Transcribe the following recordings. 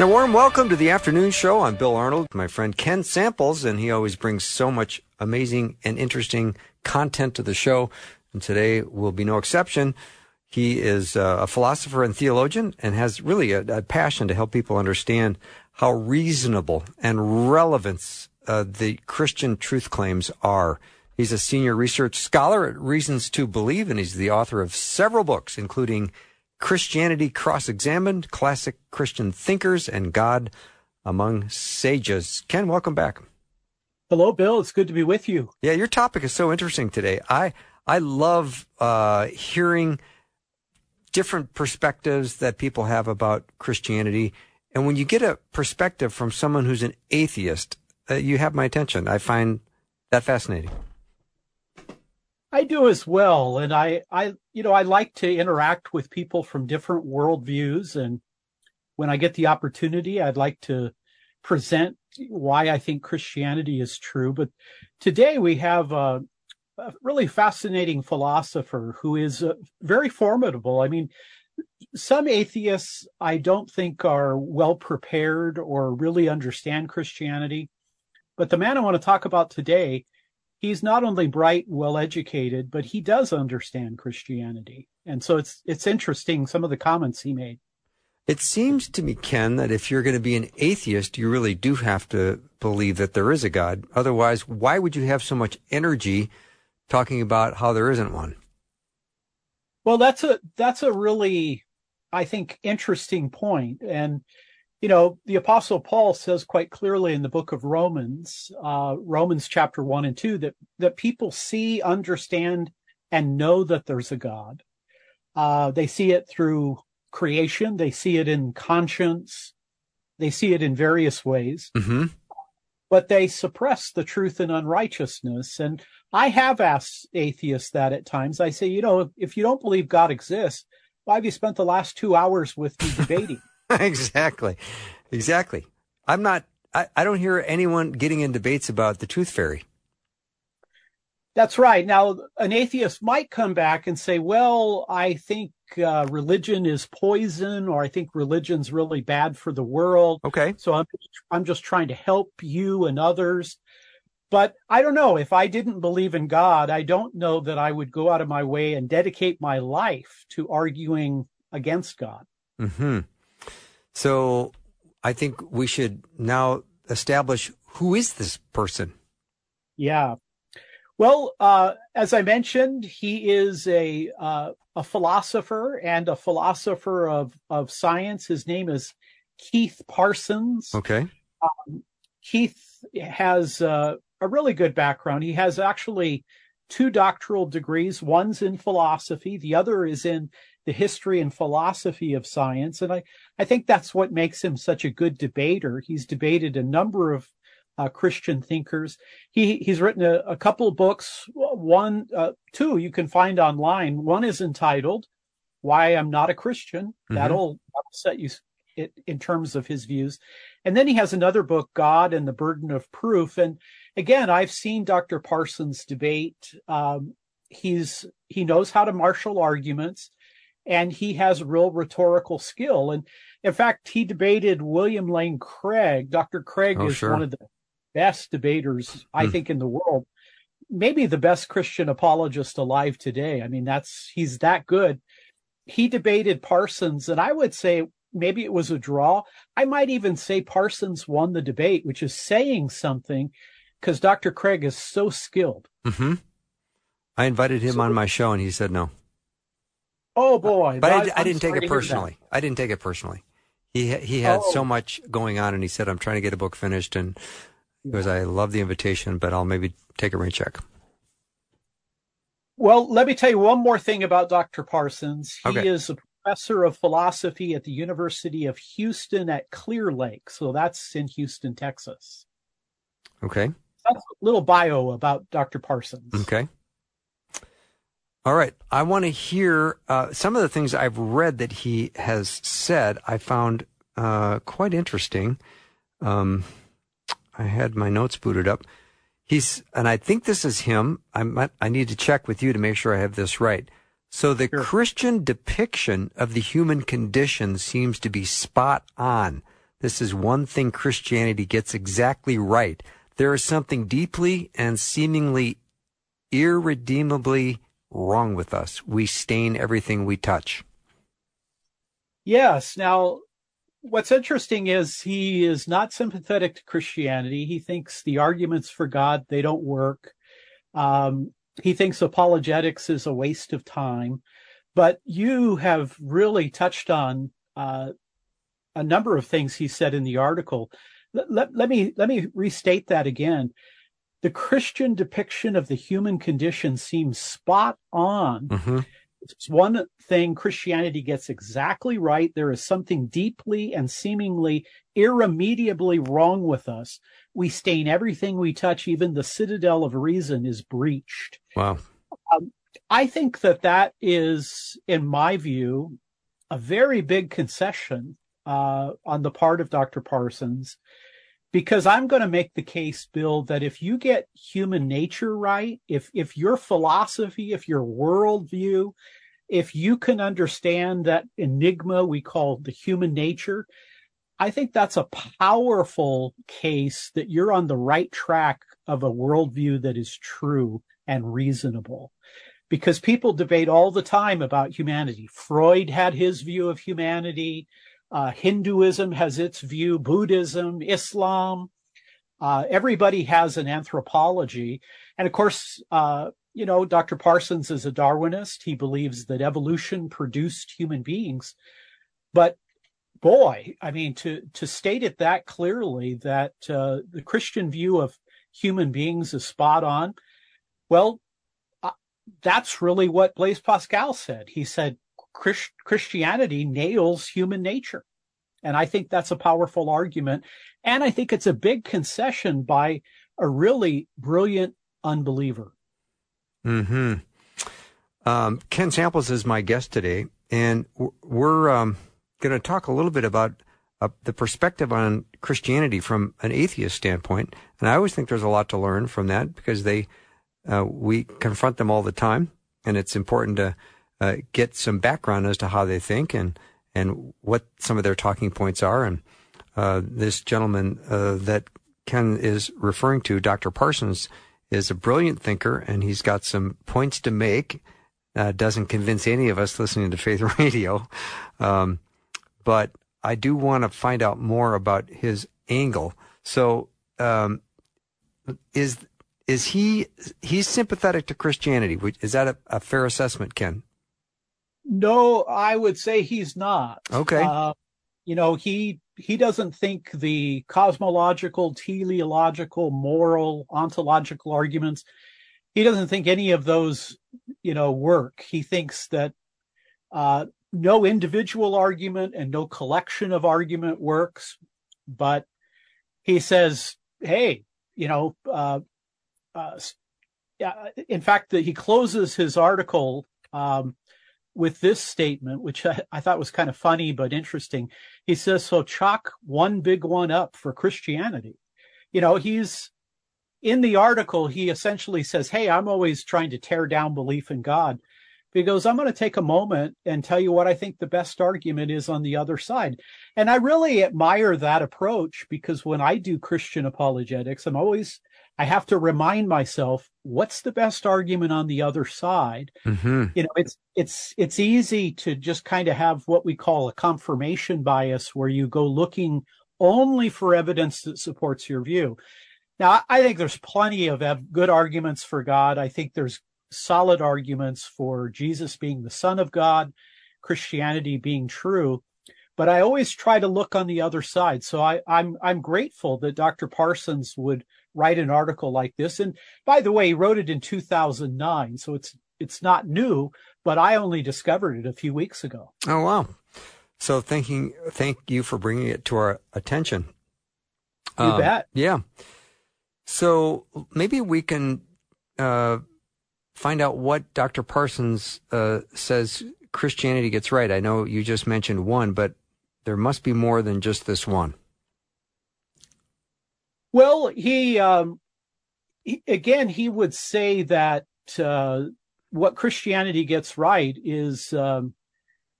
And a warm welcome to the afternoon show. I'm Bill Arnold, my friend Ken Samples, and he always brings so much amazing and interesting content to the show. And today will be no exception. He is uh, a philosopher and theologian and has really a, a passion to help people understand how reasonable and relevant uh, the Christian truth claims are. He's a senior research scholar at Reasons to Believe, and he's the author of several books, including Christianity Cross Examined, Classic Christian Thinkers, and God Among Sages. Ken, welcome back. Hello, Bill. It's good to be with you. Yeah, your topic is so interesting today. I I love uh, hearing different perspectives that people have about Christianity, and when you get a perspective from someone who's an atheist, uh, you have my attention. I find that fascinating. I do as well, and I, I, you know, I like to interact with people from different worldviews, and when I get the opportunity, I'd like to present why I think Christianity is true. But today we have a, a really fascinating philosopher who is uh, very formidable. I mean, some atheists I don't think are well prepared or really understand Christianity. But the man I want to talk about today he's not only bright, well educated, but he does understand Christianity. And so it's it's interesting some of the comments he made. It seems to me, Ken, that if you're going to be an atheist, you really do have to believe that there is a God. Otherwise, why would you have so much energy talking about how there isn't one? Well, that's a that's a really I think interesting. And you know, the Apostle Paul says quite clearly in the book of Romans, uh, Romans chapter one and two, that that people see, understand, and know that there's a God. Uh, they see it through creation. They see it in conscience. They see it in various ways. Mm-hmm. But they suppress the truth in unrighteousness. And I have asked atheists that at times. I say, you know, if you don't believe God exists, why have you spent the last two hours with me debating? exactly. Exactly. I'm not, I, I don't hear anyone getting in debates about the tooth fairy. That's right. Now, an atheist might come back and say, well, I think uh, religion is poison, or I think religion's really bad for the world. Okay. So I'm, I'm just trying to help you and others. But I don't know. If I didn't believe in God, I don't know that I would go out of my way and dedicate my life to arguing against God. Hmm. So I think we should now establish who is this person. Yeah. Well, uh, as I mentioned, he is a uh, a philosopher and a philosopher of of science. His name is Keith Parsons. Okay. Um, Keith has uh, a really good background. He has actually two doctoral degrees. One's in philosophy. The other is in the history and philosophy of science. And I, I think that's what makes him such a good debater. He's debated a number of uh, Christian thinkers. He he's written a, a couple of books. One, uh, two you can find online. One is entitled "Why I'm Not a Christian." Mm-hmm. That'll, that'll set you it, in terms of his views. And then he has another book, God and the Burden of Proof. And again, I've seen Dr. Parsons debate. Um, he's he knows how to marshal arguments and he has real rhetorical skill. And in fact, he debated William Lane Craig. Dr. Craig oh, is sure. one of the best debaters, I Hmm. think, in the world. Maybe the best Christian apologist alive today. I mean, that's he's that good. He debated Parsons, and I would say maybe it was a draw. I might even say Parsons won the debate, which is saying something because Dr. Craig is so skilled. Mm-hmm. I invited him So- on my show, and he said no. Oh boy! But I, I didn't take it to hear that. personally. I didn't take it personally. He he had Oh. so much going on, and he said, "I'm trying to get a book finished." And he goes, "I love the invitation, but I'll maybe take a rain check." Well, let me tell you one more thing about Dr. Parsons. He Okay. is a professor of philosophy at the University of Houston at Clear Lake. So that's in Houston, Texas. Okay. That's a little bio about Dr. Parsons. Okay. All right. I want to hear uh, some of the things I've read that he has said. I found uh, quite interesting. Um, I had my notes booted up. He's, and I think this is him. I might, I need to check with you to make sure I have this right. So the sure. Christian depiction of the human condition seems to be spot on. This is one thing Christianity gets exactly right. There is something deeply and seemingly irredeemably wrong with us. We stain everything we touch. Yes. Now, what's interesting is he is not sympathetic to Christianity. He thinks the arguments for God, they don't work. Um, he thinks apologetics is a waste of time. But you have really touched on uh, a number of things he said in the article. Let, let, let me let me restate that again the Christian depiction of the human condition seems spot on. Mm-hmm. It's one thing Christianity gets exactly right. There is something deeply and seemingly irremediably wrong with us. We stain everything we touch. Even the citadel of reason is breached. Wow. Um, I think that that is, in my view, a very big concession uh, on the part of Dr. Parsons because I'm going to make the case, Bill, that if you get human nature right, if if your philosophy, if your worldview, if you can understand that enigma we call the human nature, I think that's a powerful case that you're on the right track of a worldview that is true and reasonable. Because people debate all the time about humanity. Freud had his view of humanity. Uh, Hinduism has its view, Buddhism, Islam. Uh, everybody has an anthropology. And of course, uh, you know, Dr. Parsons is a Darwinist. He believes that evolution produced human beings. But boy, I mean, to, to state it that clearly that uh, the Christian view of human beings is spot on. Well, uh, that's really what Blaise Pascal said. He said, Christ- Christianity nails human nature. And I think that's a powerful argument. And I think it's a big concession by a really brilliant unbeliever. Hmm. Um, Ken Samples is my guest today, and we're um, going to talk a little bit about uh, the perspective on Christianity from an atheist standpoint. And I always think there's a lot to learn from that because they uh, we confront them all the time, and it's important to uh, get some background as to how they think and and what some of their talking points are. And uh, this gentleman uh, that Ken is referring to, Dr. Parsons, is a brilliant thinker, and he's got some points to make. Uh, doesn't convince any of us listening to Faith Radio, um, but I do want to find out more about his angle. So, um, is is he he's sympathetic to Christianity? Is that a, a fair assessment, Ken? No, I would say he's not. Okay. Uh, you know, he he doesn't think the cosmological, teleological, moral, ontological arguments. He doesn't think any of those, you know, work. He thinks that uh, no individual argument and no collection of argument works. But he says, hey, you know, uh, uh, yeah, in fact, that he closes his article um, with this statement, which I, I, thought was kind of funny but interesting. He says, So chalk one big one up for Christianity. You know, he's in the article, he essentially says, Hey, I'm always trying to tear down belief in God. He goes, I'm going to take a moment and tell you what I think the best argument is on the other side. And I really admire that approach because when I do Christian apologetics, I'm always I have to remind myself what's the best argument on the other side. Mm-hmm. You know, it's it's it's easy to just kind of have what we call a confirmation bias, where you go looking only for evidence that supports your view. Now, I think there's plenty of good arguments for God. I think there's solid arguments for Jesus being the Son of God, Christianity being true but I always try to look on the other side. So I, I'm I'm grateful that Dr. Parsons would write an article like this. And by the way, he wrote it in 2009, so it's it's not new, but I only discovered it a few weeks ago. Oh wow! So thanking thank you for bringing it to our attention. You um, bet. Yeah. So maybe we can uh, find out what Dr. Parsons uh, says Christianity gets right. I know you just mentioned one, but there must be more than just this one. Well, he, um, he again, he would say that uh, what Christianity gets right is um,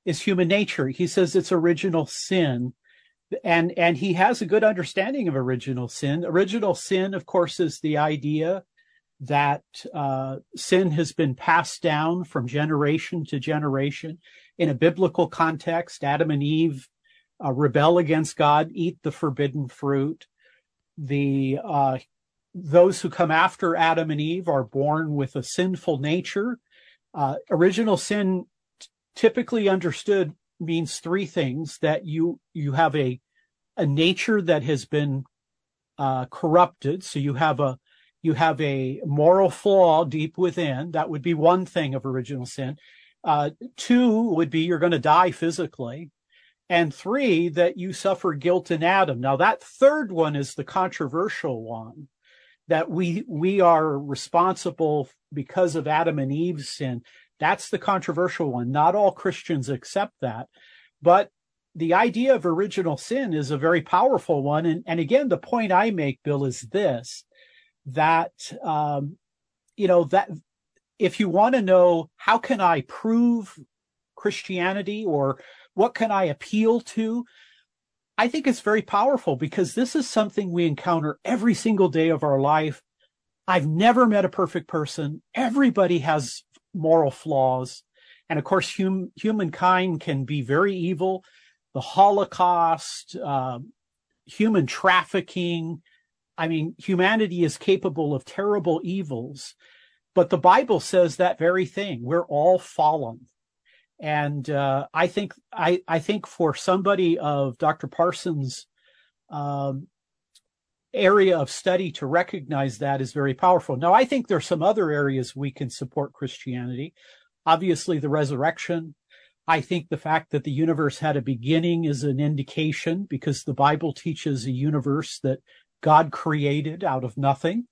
is human nature. He says it's original sin, and and he has a good understanding of original sin. Original sin, of course, is the idea that uh, sin has been passed down from generation to generation. In a biblical context, Adam and Eve uh, rebel against God, eat the forbidden fruit. The uh, those who come after Adam and Eve are born with a sinful nature. Uh, original sin, t- typically understood, means three things: that you you have a a nature that has been uh, corrupted, so you have a you have a moral flaw deep within. That would be one thing of original sin. Uh, two would be you're going to die physically. And three, that you suffer guilt in Adam. Now that third one is the controversial one that we, we are responsible because of Adam and Eve's sin. That's the controversial one. Not all Christians accept that, but the idea of original sin is a very powerful one. And, and again, the point I make, Bill, is this that, um, you know, that if you want to know how can I prove Christianity or what can I appeal to? I think it's very powerful because this is something we encounter every single day of our life. I've never met a perfect person. Everybody has moral flaws. And of course, hum, humankind can be very evil. The Holocaust, uh, human trafficking, I mean, humanity is capable of terrible evils, but the Bible says that very thing. We're all fallen. And uh, I think I, I think for somebody of Dr. Parsons' um, area of study to recognize that is very powerful. Now, I think there's some other areas we can support Christianity. Obviously, the resurrection. I think the fact that the universe had a beginning is an indication because the Bible teaches a universe that God created out of nothing.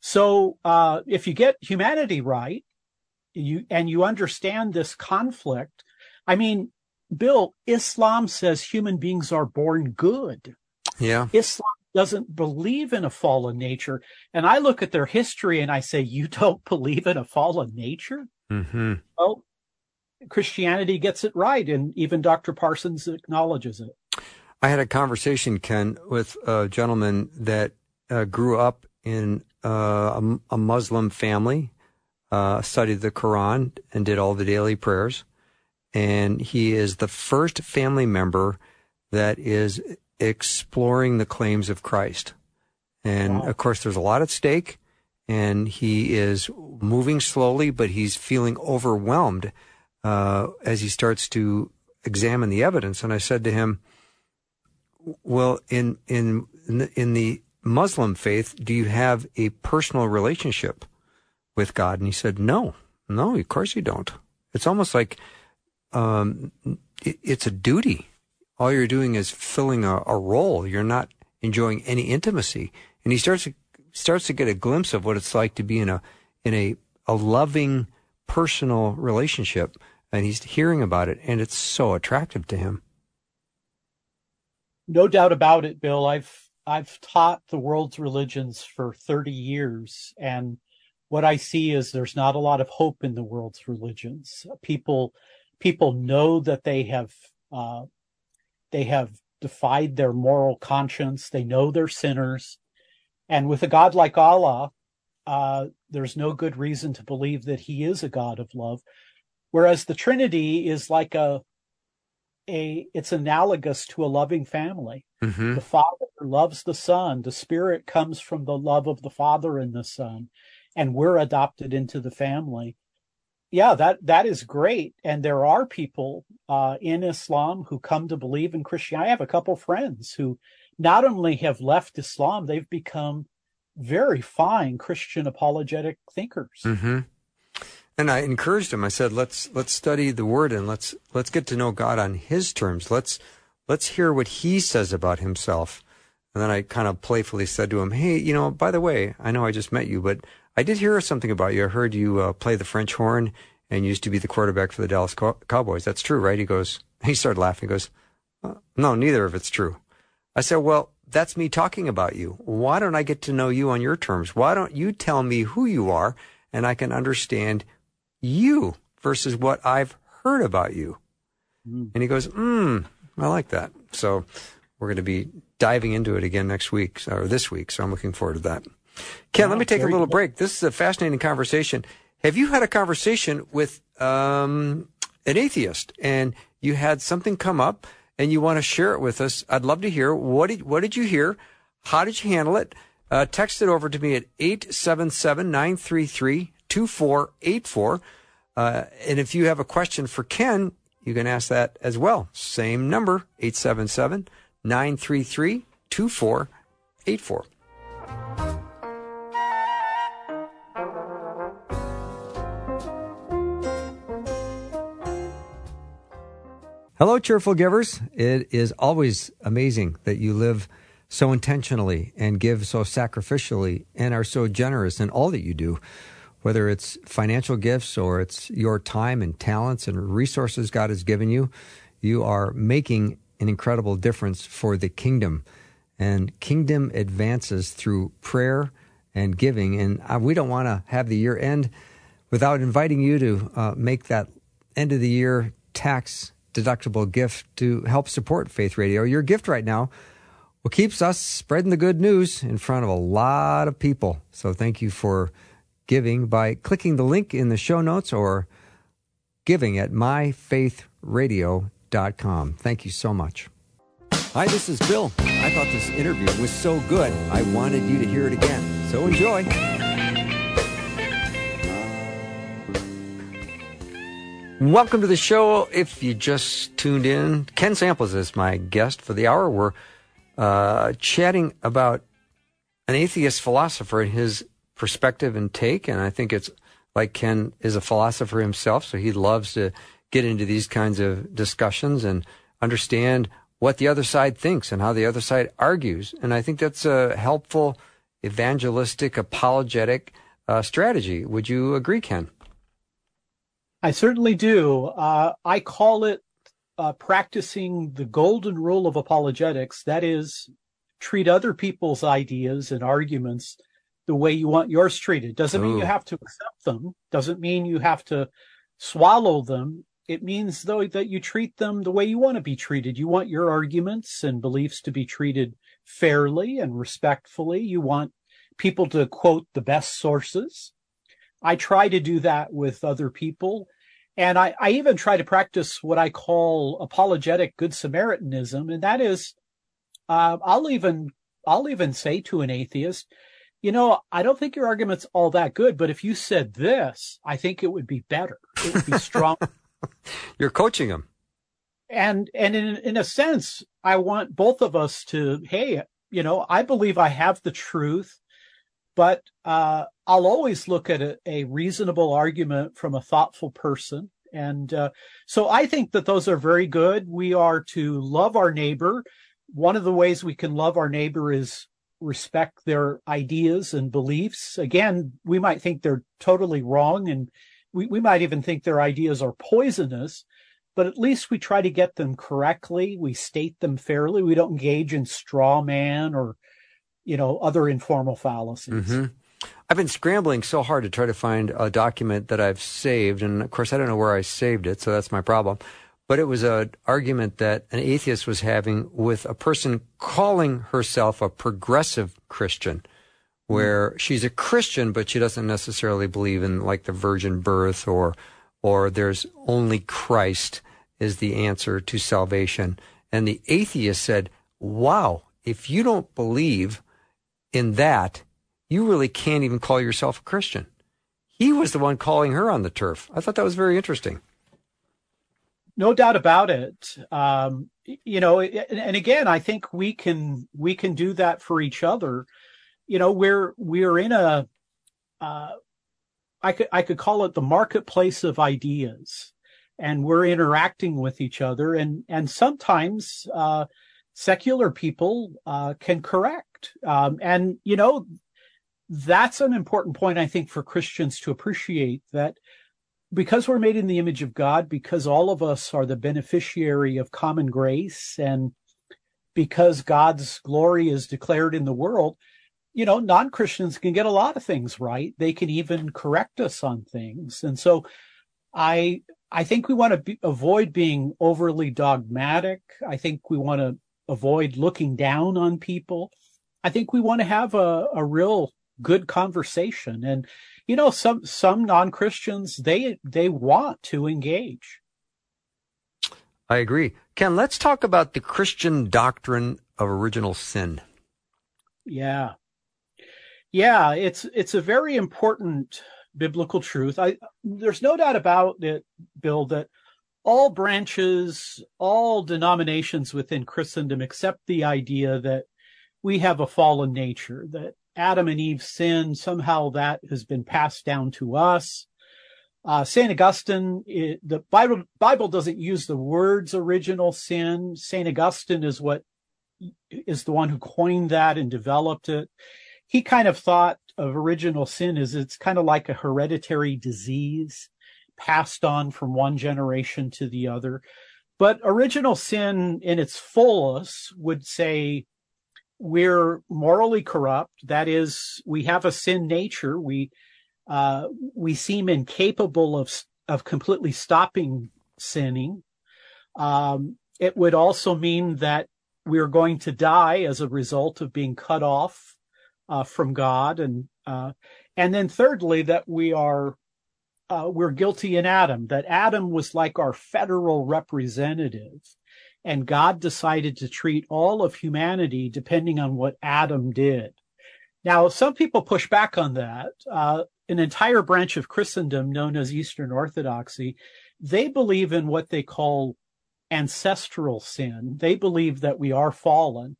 So uh, if you get humanity right, you and you understand this conflict, I mean, Bill, Islam says human beings are born good. Yeah. Islam doesn't believe in a fallen nature. And I look at their history and I say, you don't believe in a fallen nature? Mm-hmm. Well, Christianity gets it right. And even Dr. Parsons acknowledges it. I had a conversation, Ken, with a gentleman that uh, grew up in uh, a, a, Muslim family, uh, studied the Quran, and did all the daily prayers. And he is the first family member that is exploring the claims of Christ. And wow. of course, there's a lot at stake, and he is moving slowly, but he's feeling overwhelmed uh, as he starts to examine the evidence. And I said to him, well, in in in the Muslim faith, do you have a personal relationship with God? And he said, No, no, of course you don't. It's almost like um, it, it's a duty. All you're doing is filling a, a, role. You're not enjoying any intimacy. And he starts to, starts to get a glimpse of what it's like to be in a in a a loving personal relationship. And he's hearing about it, and it's so attractive to him no doubt about it, Bill. I've I've taught the world's religions for 30 years and what I see is there's not a lot of hope in the world's religions. People people know that they have uh, they have defied their moral conscience. They know they're sinners. And with a God like Allah, uh, there's no good reason to believe that he is a God of love. Whereas the Trinity is like a a it's analogous to a loving family. Mm-hmm. The Father loves the Son. The Spirit comes from the love of the Father and the Son, and we're adopted into the family. Yeah, that that is great. And there are people uh, in Islam who come to believe in Christianity. I have a couple friends who not only have left Islam, they've become very fine Christian apologetic thinkers. Mm-hmm. And I encouraged him. I said, "Let's let's study the Word and let's let's get to know God on His terms. Let's let's hear what He says about Himself." And then I kind of playfully said to him, "Hey, you know, by the way, I know I just met you, but I did hear something about you. I heard you uh, play the French horn and used to be the quarterback for the Dallas Cow- Cowboys. That's true, right?" He goes. He started laughing. He goes, uh, "No, neither of it's true." I said, "Well." That's me talking about you. Why don't I get to know you on your terms? Why don't you tell me who you are and I can understand you versus what I've heard about you. Mm. And he goes, hmm, I like that. So we're going to be diving into it again next week or this week. So I'm looking forward to that. Ken, let me take a little break. This is a fascinating conversation. Have you had a conversation with um, an atheist and you had something come up and you want to share it with us? I'd love to hear. What did, what did you hear? How did you handle it? Uh, text it over to me at 877 933 2484. Uh, and if you have a question for Ken, you can ask that as well. Same number, 877 933 2484. Hello, cheerful givers. It is always amazing that you live so intentionally and give so sacrificially and are so generous in all that you do whether it's financial gifts or it's your time and talents and resources God has given you, you are making an incredible difference for the kingdom. And kingdom advances through prayer and giving. And uh, we don't want to have the year end without inviting you to uh, make that end of the year tax deductible gift to help support Faith Radio. Your gift right now well, keeps us spreading the good news in front of a lot of people. So thank you for giving by clicking the link in the show notes or giving at myfaithradio.com. Thank you so much. Hi, this is Bill. I thought this interview was so good, I wanted you to hear it again. So enjoy. Welcome to the show. If you just tuned in, Ken Samples is my guest for the hour. We're uh, chatting about an atheist philosopher and his perspective and take. And I think it's like Ken is a philosopher himself, so he loves to get into these kinds of discussions and understand what the other side thinks and how the other side argues. And I think that's a helpful evangelistic, apologetic uh, strategy. Would you agree, Ken? I certainly do. Uh, I call it uh, practicing the golden rule of apologetics. That is, treat other people's ideas and arguments the way you want yours treated. Doesn't Ooh. mean you have to accept them. Doesn't mean you have to swallow them. It means though that you treat them the way you want to be treated. You want your arguments and beliefs to be treated fairly and respectfully. You want people to quote the best sources. I try to do that with other people. And I, I even try to practice what I call apologetic good Samaritanism. And that is, uh, I'll even, I'll even say to an atheist, you know, I don't think your argument's all that good, but if you said this, I think it would be better. It would be strong. You're coaching them. And, and in, in a sense, I want both of us to, hey, you know, I believe I have the truth, but, uh, I'll always look at a, a reasonable argument from a thoughtful person. And, uh, so I think that those are very good. We are to love our neighbor. One of the ways we can love our neighbor is respect their ideas and beliefs. Again, we might think they're totally wrong and we, we might even think their ideas are poisonous, but at least we try to get them correctly. We state them fairly. We don't engage in straw man or, you know, other informal fallacies. Mm-hmm. I've been scrambling so hard to try to find a document that I've saved. And of course, I don't know where I saved it. So that's my problem but it was an argument that an atheist was having with a person calling herself a progressive Christian, where mm. she's a Christian, but she doesn't necessarily believe in like the virgin birth or, or there's only Christ is the answer to salvation. And the atheist said, wow, if you don't believe in that, you really can't even call yourself a Christian. He was the one calling her on the turf. I thought that was very interesting. No doubt about it. Um, you know, and again, I think we can we can do that for each other. You know, we're we're in a uh, I could I could call it the marketplace of ideas, and we're interacting with each other, and and sometimes uh, secular people uh, can correct, um, and you know that's an important point I think for Christians to appreciate that because we're made in the image of God, because all of us are the beneficiary of common grace, and because God's glory is declared in the world, you know, non Christians can get a lot of things right. They can even correct us on things. And so I, I think we want to be, avoid being overly dogmatic. I think we want to avoid looking down on people. I think we want to have a, a real good conversation. And, you know, some, some non-Christians, they, they want to engage. I agree. Ken, let's talk about the Christian doctrine of original sin. Yeah. Yeah, it's it's a very important biblical truth. I there's no doubt about it, Bill, that all branches, all denominations within Christendom accept the idea that we have a fallen nature, that Adam and Eve sinned, somehow that has been passed down to us. Uh, St. Augustine, it, the Bible, Bible doesn't use the words original sin. St. Augustine is what is the one who coined that and developed it he kind of thought of original sin as it's kind of like a hereditary disease passed on from one generation to the other. But original sin in its fullest would say we're morally corrupt. That is, we have a sin nature. We, uh, we seem incapable of, of completely stopping sinning. Um, it would also mean that we're going to die as a result of being cut off uh, from God, and uh, and then thirdly that we are uh, we're guilty in Adam. That Adam was like our federal representative, and God decided to treat all of humanity depending on what Adam did. Now, some people push back on that. Uh, an entire branch of Christendom known as Eastern Orthodoxy, they believe in what they call ancestral sin. They believe that we are fallen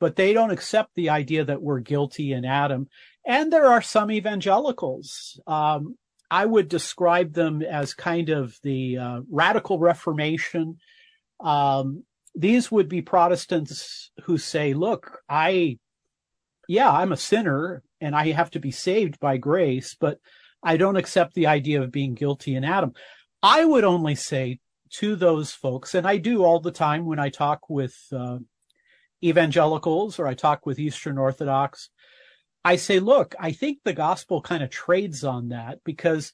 but they don't accept the idea that we're guilty in Adam. And there are some evangelicals. Um, I would describe them as kind of the uh, radical Reformation. Um, these would be Protestants who say, look, I, yeah, I'm a sinner and I have to be saved by grace, but I don't accept the idea of being guilty in Adam. I would only say to those folks, and I do all the time when I talk with uh, evangelicals or I talk with Eastern Orthodox, I say, look, I think the gospel kind of trades on that because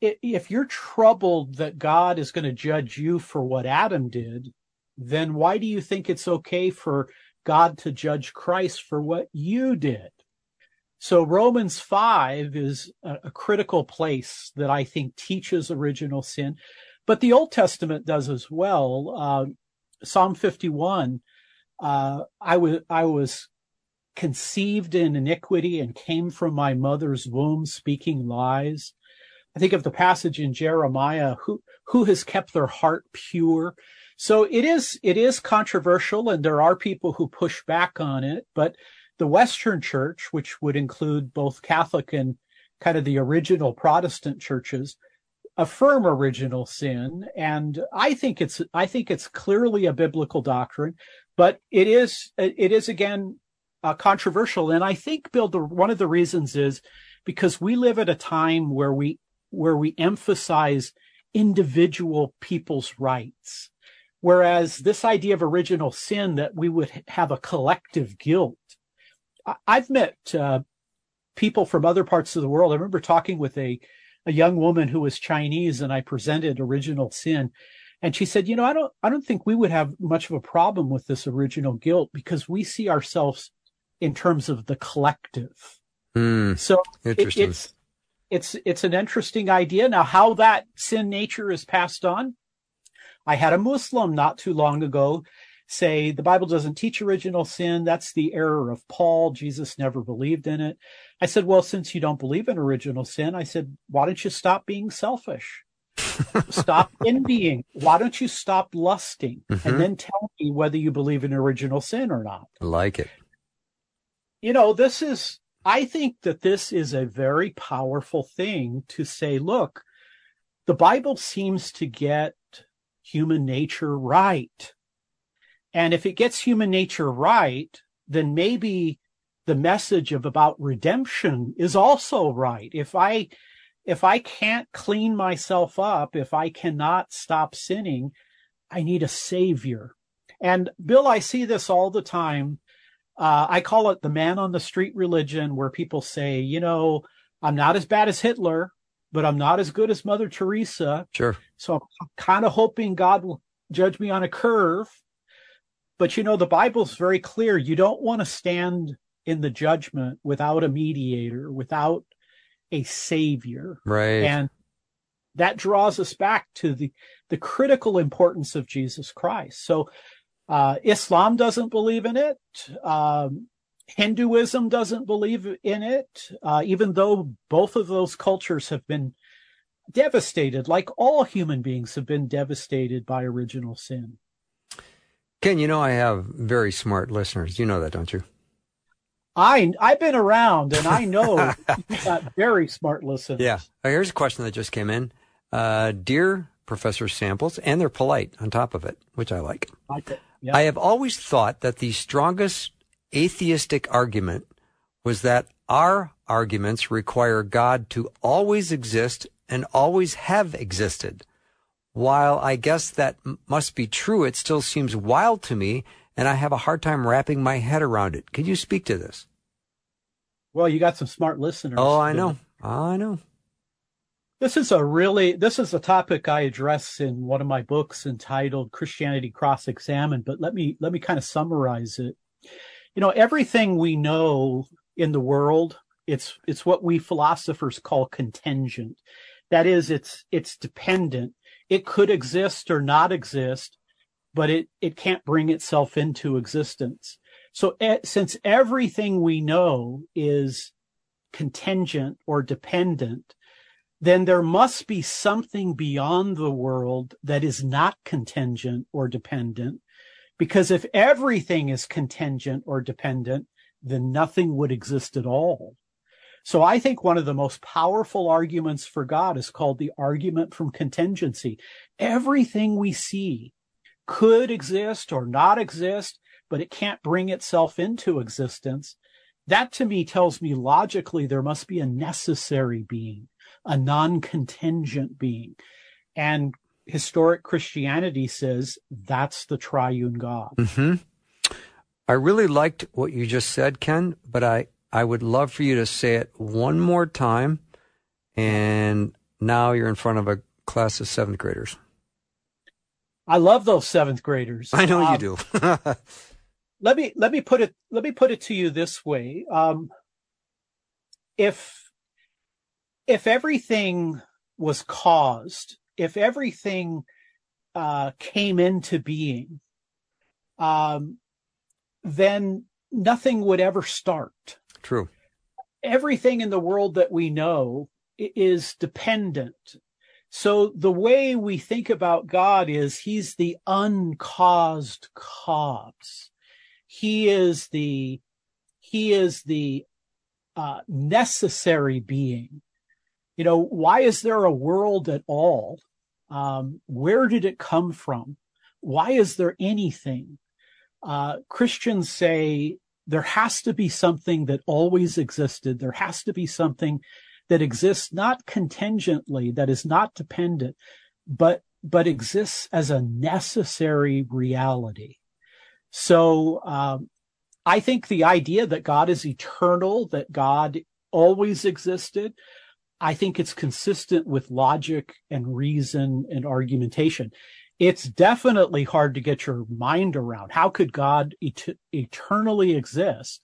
if you're troubled that God is going to judge you for what Adam did, then why do you think it's okay for God to judge Christ for what you did? So Romans 5 is a, critical place that I think teaches original sin, but the Old Testament does as well. Uh, Psalm 51 uh, I was I was conceived in iniquity and came from my mother's womb speaking lies. I think of the passage in Jeremiah, who who has kept their heart pure. So it is it is controversial, and there are people who push back on it. But the Western Church, which would include both Catholic and kind of the original Protestant churches, affirm original sin, and I think it's I think it's clearly a biblical doctrine. But it is it is again uh, controversial, and I think Bill, the, one of the reasons is because we live at a time where we where we emphasize individual people's rights, whereas this idea of original sin that we would have a collective guilt. I've met uh, people from other parts of the world. I remember talking with a a young woman who was Chinese, and I presented original sin and she said, you know, I don't, I don't think we would have much of a problem with this original guilt because we see ourselves in terms of the collective. Mm, so interesting. It, it's, it's, it's an interesting idea. Now, how that sin nature is passed on. I had a Muslim not too long ago say the Bible doesn't teach original sin. That's the error of Paul. Jesus never believed in it. I said, well, since you don't believe in original sin, I said, why don't you stop being selfish? stop envying. Why don't you stop lusting mm-hmm. and then tell me whether you believe in original sin or not? I like it. You know, this is I think that this is a very powerful thing to say, look, the Bible seems to get human nature right. And if it gets human nature right, then maybe the message of about redemption is also right. If I, if I can't clean myself up, if I cannot stop sinning, I need a savior. And Bill, I see this all the time. Uh, I call it the man on the street religion where people say, you know, I'm not as bad as Hitler, but I'm not as good as Mother Teresa. Sure. So I'm kind of hoping God will judge me on a curve. But you know, the Bible's very clear. You don't want to stand in the judgment without a mediator, without a savior. Right. And that draws us back to the, the critical importance of Jesus Christ. So, uh, Islam doesn't believe in it. Um, Hinduism doesn't believe in it, uh, even though both of those cultures have been devastated, like all human beings have been devastated by original sin. Ken, you know I have very smart listeners. You know that, don't you? I I've been around and I know you've got very smart listeners. Yeah. Here's a question that just came in. Uh, dear Professor Samples, and they're polite on top of it, which I like. Okay. I have always thought that the strongest atheistic argument was that our arguments require God to always exist and always have existed. While I guess that m- must be true, it still seems wild to me, and I have a hard time wrapping my head around it. Could you speak to this? Well, you got some smart listeners. Oh, I know. I know. This is a really this is a topic I address in one of my books entitled Christianity Cross Examined, but let me let me kind of summarize it. You know, everything we know in the world, it's it's what we philosophers call contingent. That is it's it's dependent. It could exist or not exist, but it it can't bring itself into existence. So since everything we know is contingent or dependent, then there must be something beyond the world that is not contingent or dependent. Because if everything is contingent or dependent, then nothing would exist at all. So I think one of the most powerful arguments for God is called the argument from contingency. Everything we see could exist or not exist, but it can't bring itself into existence. That to me tells me logically there must be a necessary being a non-contingent being. And historic Christianity says that's the triune God. Mm-hmm. I really liked what you just said, Ken, but I, I would love for you to say it one more time. And now you're in front of a class of seventh graders. I love those seventh graders. I know um, you do. let me let me put it let me put it to you this way. Um, if if everything was caused, if everything uh, came into being, um, then nothing would ever start. True. Everything in the world that we know is dependent. So the way we think about God is he's the uncaused cause. He is the, he is the uh, necessary being you know, why is there a world at all? Um, where did it come from? Why is there anything? Uh, Christians say there has to be something that always existed. There has to be something that exists not contingently, that is not dependent, but, but exists as a necessary reality. So, um, I think the idea that God is eternal, that God always existed, I think it's consistent with logic and reason and argumentation. It's definitely hard to get your mind around. How could God et- eternally exist?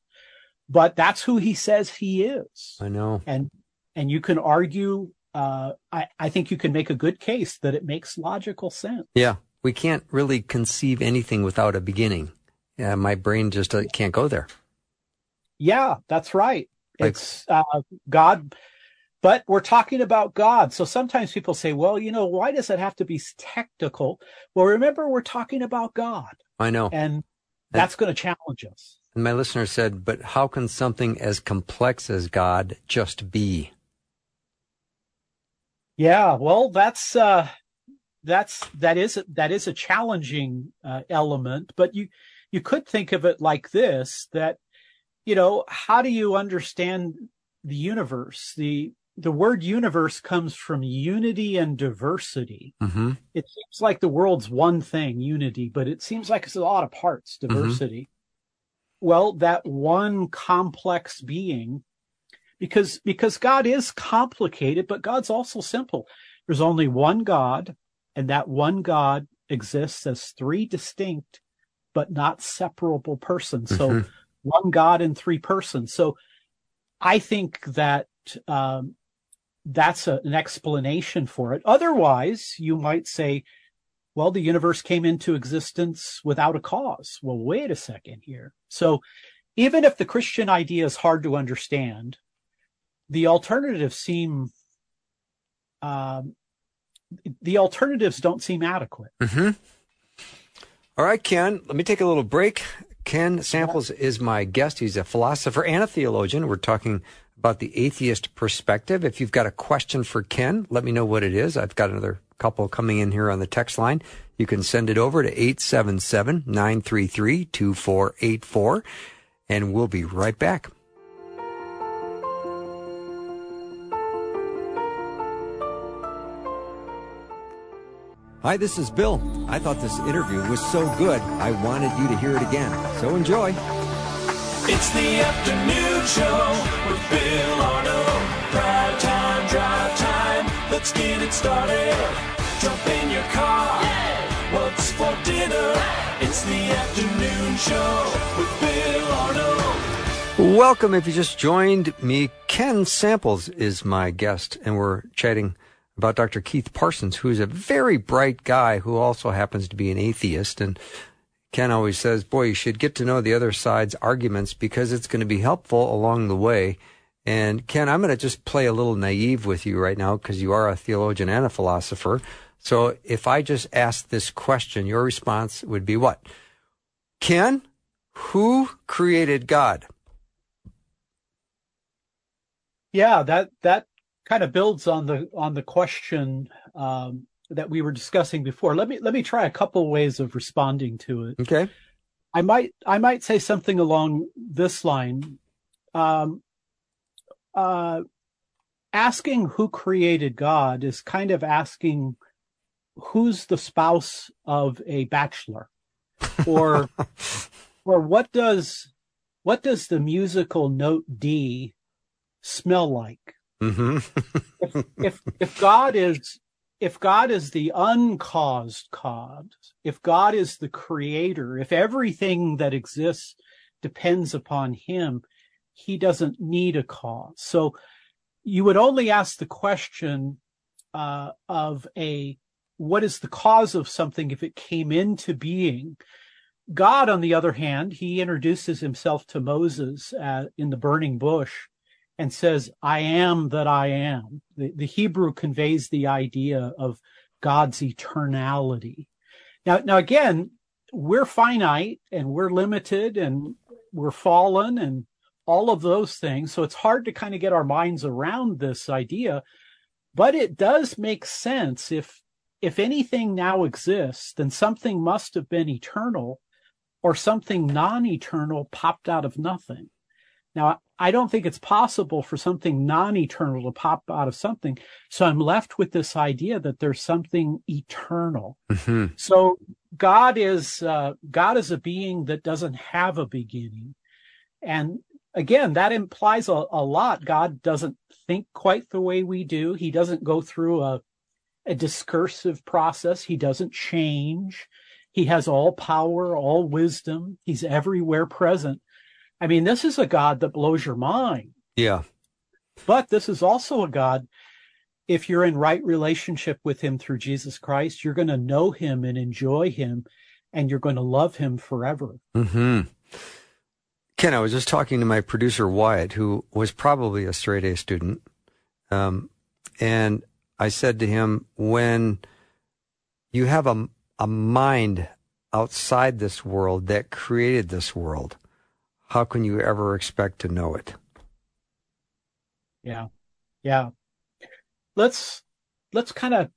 But that's who he says he is. I know. And, and you can argue, uh, I, I think you can make a good case that it makes logical sense. Yeah. We can't really conceive anything without a beginning. Yeah. My brain just uh, can't go there. Yeah, that's right. Like, it's, uh, God, but we're talking about God. So sometimes people say, well, you know, why does it have to be technical? Well, remember, we're talking about God. I know. And that's going to challenge us. And my listener said, but how can something as complex as God just be? Yeah, well, that's uh, that's that is that is a challenging uh, element, but you you could think of it like this: that you know, how do you understand the universe? the The word universe comes from unity and diversity. Mm-hmm. It seems like the world's one thing, unity, but it seems like it's a lot of parts, Mm-hmm. diversity. Well, that one complex being because because God is complicated, but God's also simple. There's only one God, and that one God exists as three distinct but not separable persons. So Mhm. one God in three persons. So I think that um, that's a, an explanation for it. Otherwise, you might say, well, the universe came into existence without a cause. Well, wait a second here. So even if the Christian idea is hard to understand, the alternatives seem um, the alternatives don't seem adequate. Mm-hmm. All right, Ken, let me take a little break. Ken Samples is my guest. He's a philosopher and a theologian. We're talking about the atheist perspective. If you've got a question for Ken, let me know what it is. I've got another couple coming in here on the text line. You can send it over to 877 933 2484, and we'll be right back. Hi, this is Bill. I thought this interview was so good, I wanted you to hear it again. So enjoy. It's the afternoon show with Bill Arnold. Prime time, drive time. Let's get it started. Jump in your car. What's for dinner? It's the afternoon show with Bill Arnold. Welcome. If you just joined me, Ken Samples is my guest, and we're chatting about Dr. Keith Parsons, who's a very bright guy who also happens to be an atheist. And Ken always says, boy, you should get to know the other side's arguments because it's going to be helpful along the way. And Ken, I'm going to just play a little naive with you right now because you are a theologian and a philosopher. So if I just ask this question, your response would be what? Ken, who created God? Yeah, that that kind of builds on the on the question um, that we were discussing before. Let me let me try a couple ways of responding to it. Okay. I might I might say something along this line. Um, uh, asking who created God is kind of asking who's the spouse of a bachelor, or or what does what does the musical note D smell like? Mm-hmm. if if if God is if God is the uncaused cause, if God is the creator, if everything that exists depends upon him, he doesn't need a cause. So you would only ask the question uh, of a what is the cause of something if it came into being. God, on the other hand, he introduces himself to Moses uh, in the burning bush and says, I am that I am. The, the Hebrew conveys the idea of God's eternality. Now, now again, we're finite and we're limited and we're fallen and all of those things. So it's hard to kind of get our minds around this idea, but it does make sense. If, if anything now exists, then something must have been eternal or something non-eternal popped out of nothing. Now, I don't think it's possible for something non-eternal to pop out of something. So I'm left with this idea that there's something eternal. Mm-hmm. So God is, uh, God is a being that doesn't have a beginning. And again, that implies a, a lot. God doesn't think quite the way we do. He doesn't go through a, a discursive process. He doesn't change. He has all power, all wisdom. He's everywhere present. I mean, this is a God that blows your mind, Yeah. but this is also a God. If you're in right relationship with him through Jesus Christ, you're going to know him and enjoy him and you're going to love him forever. Mm-hmm. Ken, I was just talking to my producer Wyatt, who was probably a straight A student, um, and I said to him, "When you have a a mind outside this world that created this world, how can you ever expect to know it? Yeah. Yeah. Let's let's kind of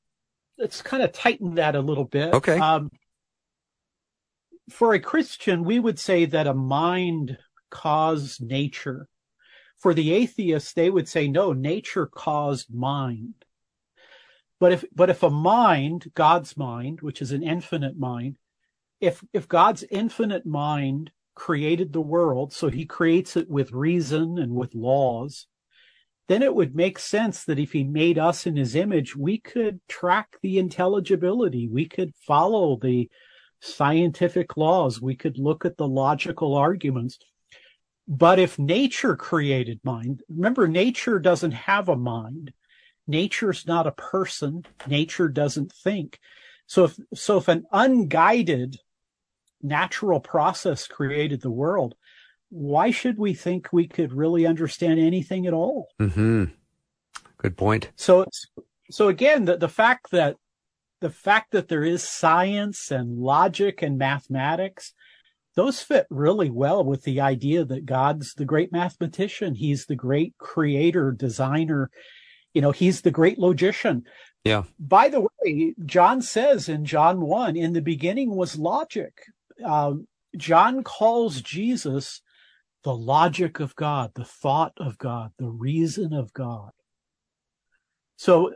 let's kind of tighten that a little bit. Okay. Um, for a Christian, we would say that a mind caused nature. For the atheists, they would say no, nature caused mind. But if but if a mind, God's mind, which is an infinite mind, if if God's infinite mind created the world, so he creates it with reason and with laws, then it would make sense that if he made us in his image, we could track the intelligibility. We could follow the scientific laws. We could look at the logical arguments. But if nature created mind, remember, nature doesn't have a mind. Nature's not a person. Nature doesn't think. So if, so if an unguided natural process created the world, why should we think we could really understand anything at all? Mm-hmm. Good point. So, so again, the, the fact that the fact that there is science and logic and mathematics, those fit really well with the idea that God's the great mathematician. He's the great creator, designer. You know, he's the great logician. Yeah. By the way, John says in John 1, in the beginning was logic. Um, John calls Jesus the logic of God, the thought of God, the reason of God. So,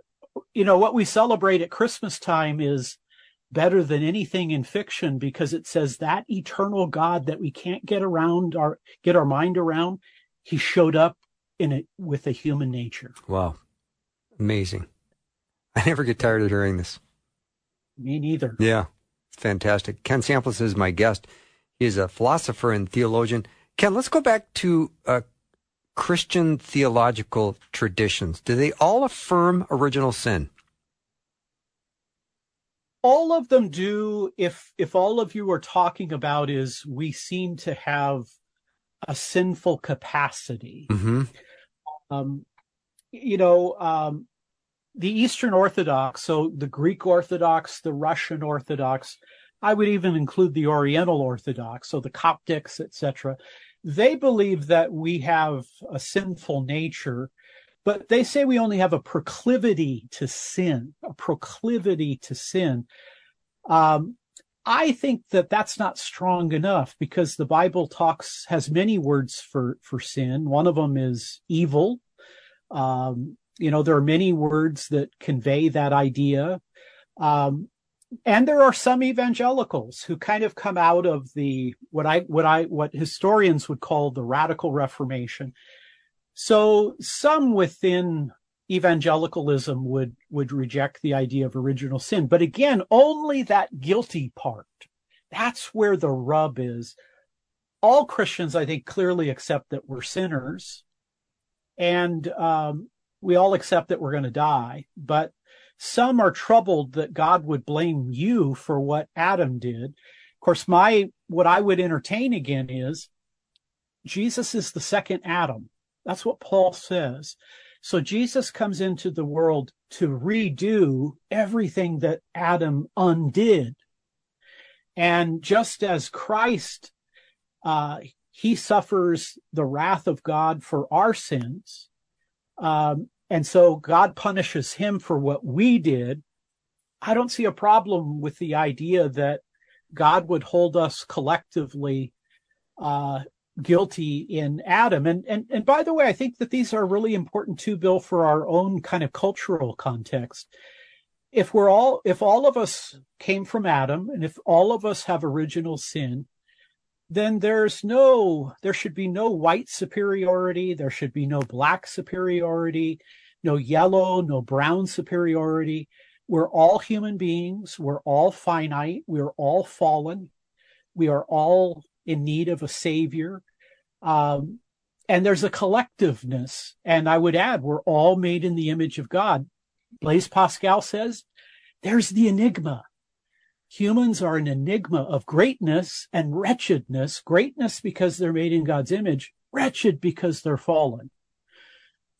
you know, what we celebrate at Christmas time is better than anything in fiction because it says that eternal God that we can't get around our, get our mind around, he showed up in it with a human nature. Wow. Amazing. I never get tired of hearing this. Me neither. Yeah. Fantastic. Ken Samples is my guest. He is a philosopher and theologian. Ken, let's go back to uh, Christian theological traditions. Do they all affirm original sin? all of them do if if all of you are talking about is we seem to have a sinful capacity Mm-hmm. um you know um the eastern orthodox so the greek orthodox the russian orthodox i would even include the oriental orthodox so the coptics etc they believe that we have a sinful nature but they say we only have a proclivity to sin, a proclivity to sin. Um, I think that that's not strong enough because the Bible talks has many words for for sin. One of them is evil. Um, you know, there are many words that convey that idea. Um, and there are some evangelicals who kind of come out of the what I what I what historians would call the radical reformation so some within evangelicalism would would reject the idea of original sin, but again, only that guilty part. That's where the rub is. All Christians, I think, clearly accept that we're sinners, and um, we all accept that we're going to die. But some are troubled that God would blame you for what Adam did. Of course, my what I would entertain again is Jesus is the second Adam. That's what Paul says. So Jesus comes into the world to redo everything that Adam undid. And just as Christ, uh, he suffers the wrath of God for our sins. Um, and so God punishes him for what we did. I don't see a problem with the idea that God would hold us collectively, uh, guilty in Adam. And, and, and by the way, I think that these are really important too, Bill, for our own kind of cultural context. If we're all, if all of us came from Adam and if all of us have original sin, then there's no, there should be no white superiority. There should be no black superiority, no yellow, no brown superiority. We're all human beings. We're all finite. We're all fallen. We are all in need of a savior. Um, and there's a collectiveness. And I would add, we're all made in the image of God. Blaise Pascal says, there's the enigma. Humans are an enigma of greatness and wretchedness. Greatness because they're made in God's image, wretched because they're fallen.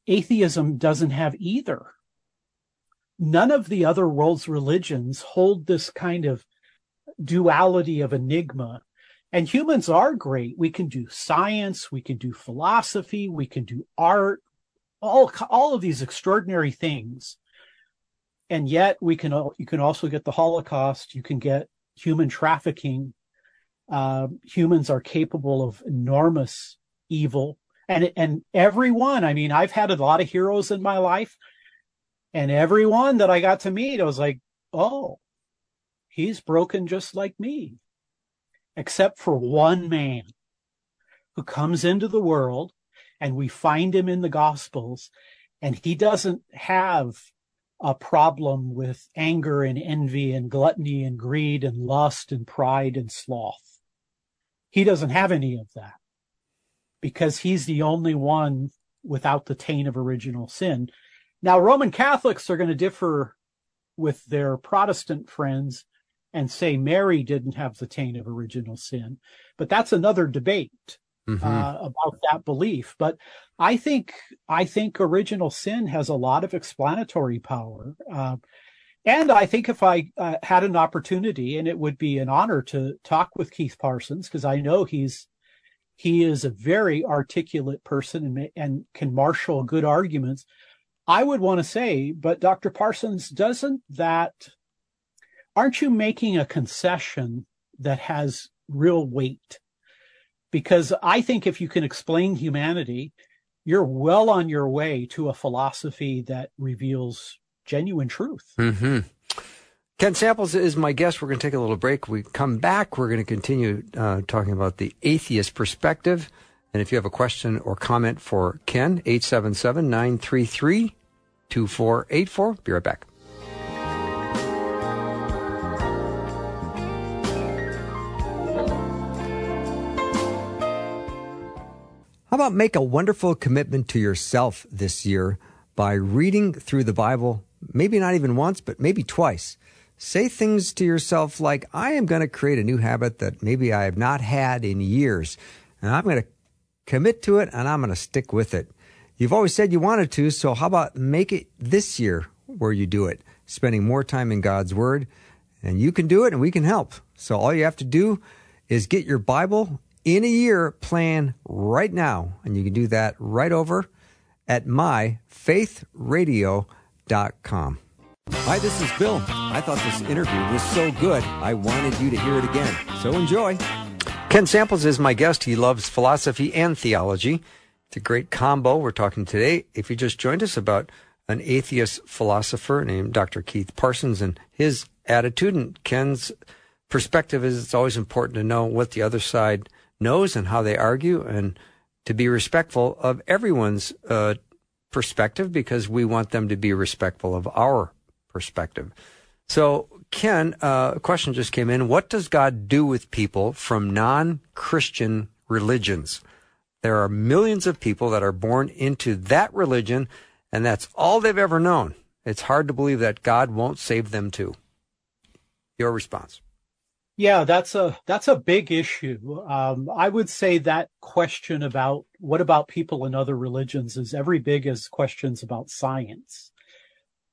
Atheism doesn't have either. None of the other world's religions hold this kind of duality of enigma And humans are great. We can do science, we can do philosophy, we can do art, all all of these extraordinary things. And yet we can you can also get the Holocaust, you can get human trafficking. Uh, humans are capable of enormous evil. And and everyone, I mean, I've had a lot of heroes in my life, and everyone that I got to meet, I was like, oh, he's broken just like me except for one man who comes into the world and we find him in the gospels and he doesn't have a problem with anger and envy and gluttony and greed and lust and pride and sloth. He doesn't have any of that because he's the only one without the taint of original sin. Now, Roman Catholics are going to differ with their Protestant friends and say Mary didn't have the taint of original sin. But that's another debate mm-hmm. uh, about that belief. But I think I think original sin has a lot of explanatory power. Uh, and I think if I uh, had an opportunity, and it would be an honor to talk with Keith Parsons, because I know he's he is a very articulate person and, and can marshal good arguments. I would want to say, but Dr. Parsons, doesn't that aren't you making a concession that has real weight? Because I think if you can explain humanity, you're well on your way to a philosophy that reveals genuine truth. Mm-hmm. Ken Samples is my guest. We're going to take a little break. We come back. We're going to continue uh, talking about the atheist perspective. And if you have a question or comment for Ken, 877 933 2484. Be right back. About make a wonderful commitment to yourself this year by reading through the Bible, maybe not even once, but maybe twice. Say things to yourself like, I am going to create a new habit that maybe I have not had in years, and I'm going to commit to it and I'm going to stick with it. You've always said you wanted to, so how about make it this year where you do it, spending more time in God's Word, and you can do it and we can help. So all you have to do is get your Bible in a year plan right now. And you can do that right over at myfaithradio.com. Hi, this is Bill. I thought this interview was so good, I wanted you to hear it again. So enjoy. Ken Samples is my guest. He loves philosophy and theology. It's a great combo. We're talking today, if you just joined us, about an atheist philosopher named Dr. Keith Parsons and his attitude. And Ken's perspective is it's always important to know what the other side knows and how they argue and to be respectful of everyone's uh, perspective because we want them to be respectful of our perspective. So, Ken, uh, a question just came in. What does God do with people from non Christian religions? There are millions of people that are born into that religion, and that's all they've ever known. It's hard to believe that God won't save them too. Your response. Yeah, that's a that's a big issue. Um, I would say that question about what about people in other religions is every big as questions about science.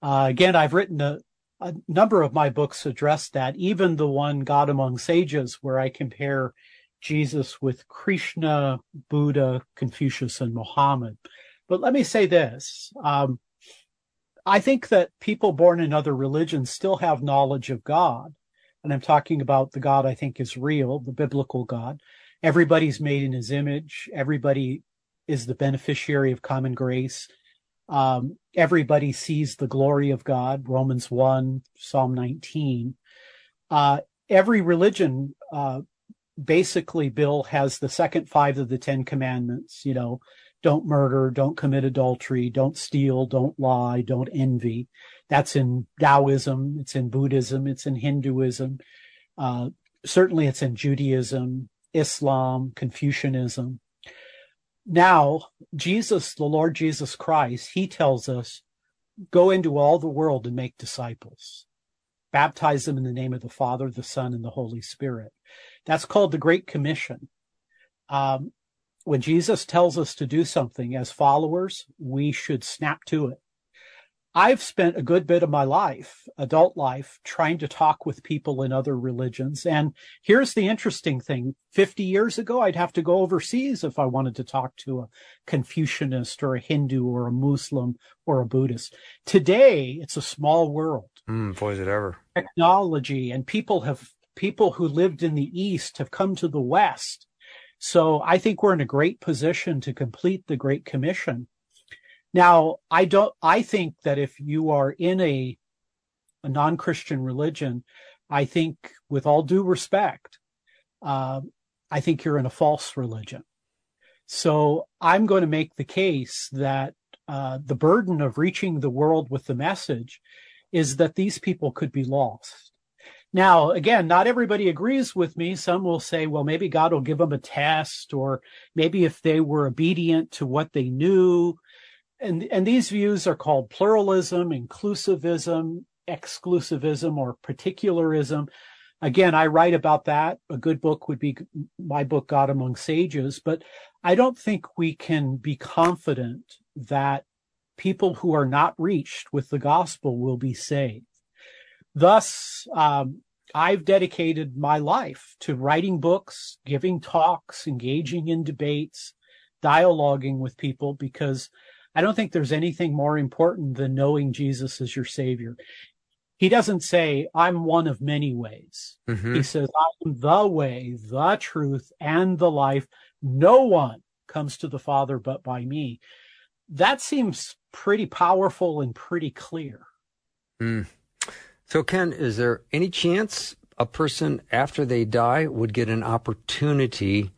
Uh, again, I've written a, a number of my books address that. Even the one God Among Sages, where I compare Jesus with Krishna, Buddha, Confucius, and Muhammad. But let me say this: um, I think that people born in other religions still have knowledge of God and I'm talking about the God I think is real, the biblical God. Everybody's made in his image. Everybody is the beneficiary of common grace. Um, everybody sees the glory of God, Romans 1, Psalm 19. Uh, every religion, uh, basically, Bill, has the second five of the Ten Commandments, you know, don't murder, don't commit adultery, don't steal, don't lie, don't envy. That's in Taoism, it's in Buddhism, it's in Hinduism. Uh, certainly it's in Judaism, Islam, Confucianism. Now, Jesus, the Lord Jesus Christ, he tells us, go into all the world and make disciples. Baptize them in the name of the Father, the Son, and the Holy Spirit. That's called the Great Commission. Um, when Jesus tells us to do something as followers, we should snap to it. I've spent a good bit of my life, adult life, trying to talk with people in other religions. And here's the interesting thing. 50 years ago, I'd have to go overseas if I wanted to talk to a Confucianist or a Hindu or a Muslim or a Buddhist. Today, it's a small world. Mm, boy, is it ever. Technology and people have, people who lived in the East have come to the West. So I think we're in a great position to complete the Great Commission. Now, I don't, I think that if you are in a, a non-Christian religion, I think with all due respect, uh, I think you're in a false religion. So I'm going to make the case that uh, the burden of reaching the world with the message is that these people could be lost. Now, again, not everybody agrees with me. Some will say, well, maybe God will give them a test, or maybe if they were obedient to what they knew, and, and these views are called pluralism, inclusivism, exclusivism, or particularism. Again, I write about that. A good book would be my book, God Among Sages, but I don't think we can be confident that people who are not reached with the gospel will be saved. Thus, um, I've dedicated my life to writing books, giving talks, engaging in debates, dialoguing with people because I don't think there's anything more important than knowing Jesus as your savior. He doesn't say, I'm one of many ways. Mm-hmm. He says, I'm the way, the truth, and the life. No one comes to the Father but by me. That seems pretty powerful and pretty clear. Mm. So, Ken, is there any chance a person after they die would get an opportunity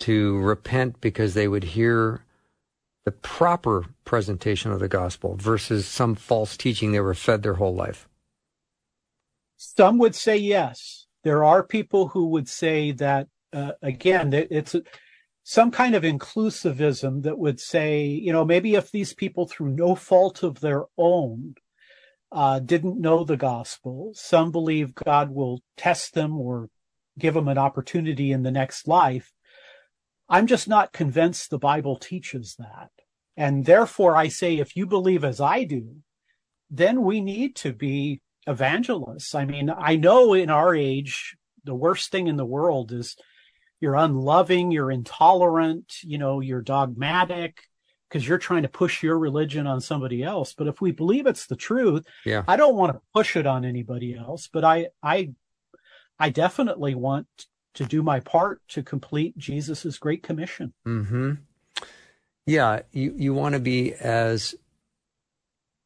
to repent because they would hear the proper presentation of the gospel versus some false teaching they were fed their whole life? Some would say yes. There are people who would say that, uh, again, it's some kind of inclusivism that would say, you know, maybe if these people through no fault of their own uh, didn't know the gospel, some believe God will test them or give them an opportunity in the next life. I'm just not convinced the Bible teaches that. And therefore I say, if you believe as I do, then we need to be evangelists. I mean, I know in our age, the worst thing in the world is you're unloving, you're intolerant, you know, you're dogmatic because you're trying to push your religion on somebody else. But if we believe it's the truth, Yeah. I don't want to push it on anybody else, but I, I, I definitely want to do my part to complete Jesus's great commission. Mm-hmm. Yeah, you, you want to be as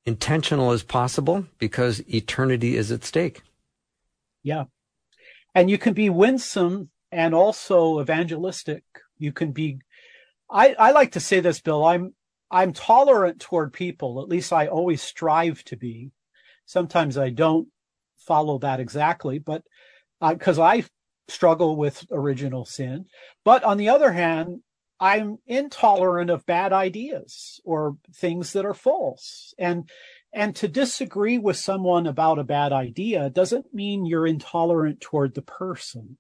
intentional as possible because eternity is at stake. Yeah. And you can be winsome and also evangelistic. You can be, I, I like to say this, Bill, I'm, I'm tolerant toward people. At least I always strive to be. Sometimes I don't follow that exactly, but because I struggle with original sin. But on the other hand, I'm intolerant of bad ideas or things that are false. And and to disagree with someone about a bad idea doesn't mean you're intolerant toward the person.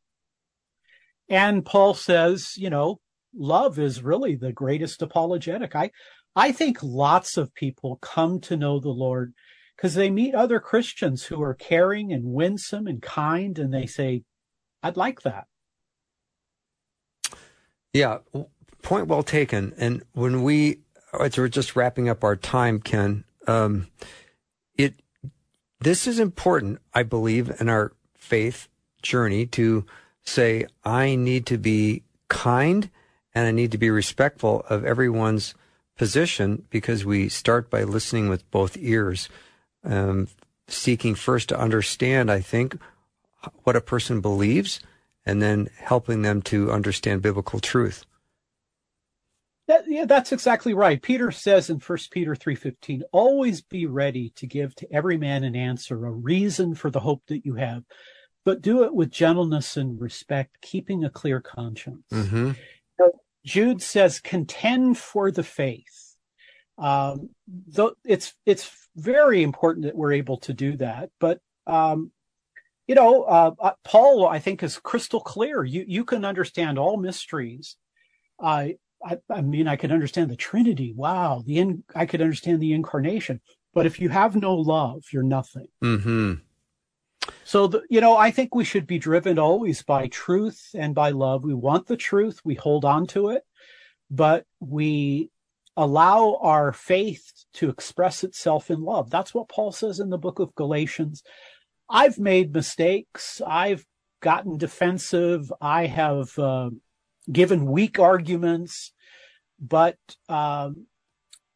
And Paul says, you know, love is really the greatest apologetic. I I think lots of people come to know the Lord because they meet other Christians who are caring and winsome and kind and they say, I'd like that. Yeah, point well taken. And when we, as we're just wrapping up our time, Ken, um, it this is important, I believe, in our faith journey to say I need to be kind and I need to be respectful of everyone's position because we start by listening with both ears, um, seeking first to understand. I think what a person believes and then helping them to understand biblical truth. That, yeah, that's exactly right. Peter says in 1 Peter 3:15, "Always be ready to give to every man an answer, a reason for the hope that you have, but do it with gentleness and respect, keeping a clear conscience." Mm-hmm. Jude says, "Contend for the faith." Um, though it's it's very important that we're able to do that, but um, you know, uh, uh, Paul, I think, is crystal clear. You you can understand all mysteries. Uh, I, I mean, I could understand the Trinity. Wow, the in, I could understand the incarnation. But if you have no love, you're nothing. Mm-hmm. So, the, you know, I think we should be driven always by truth and by love. We want the truth, we hold on to it, but we allow our faith to express itself in love. That's what Paul says in the book of Galatians. I've made mistakes. I've gotten defensive. I have uh, given weak arguments, but um,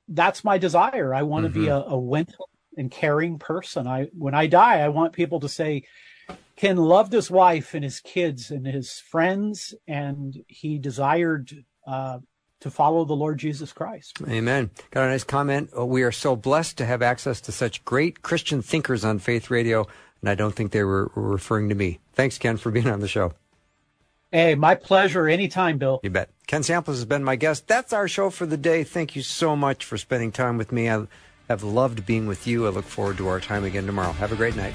that's my desire. I want to Mm-hmm. be a, a gentle and caring person. I when I die, I want people to say, Ken loved his wife and his kids and his friends, and he desired uh, to follow the Lord Jesus Christ. Amen. Got a nice comment. Oh, we are so blessed to have access to such great Christian thinkers on Faith Radio, and I don't think they were, were referring to me. Thanks, Ken, for being on the show. Hey, my pleasure. Anytime, Bill. You bet. Ken Samples has been my guest. That's our show for the day. Thank you so much for spending time with me. I have loved being with you. I look forward to our time again tomorrow. Have a great night.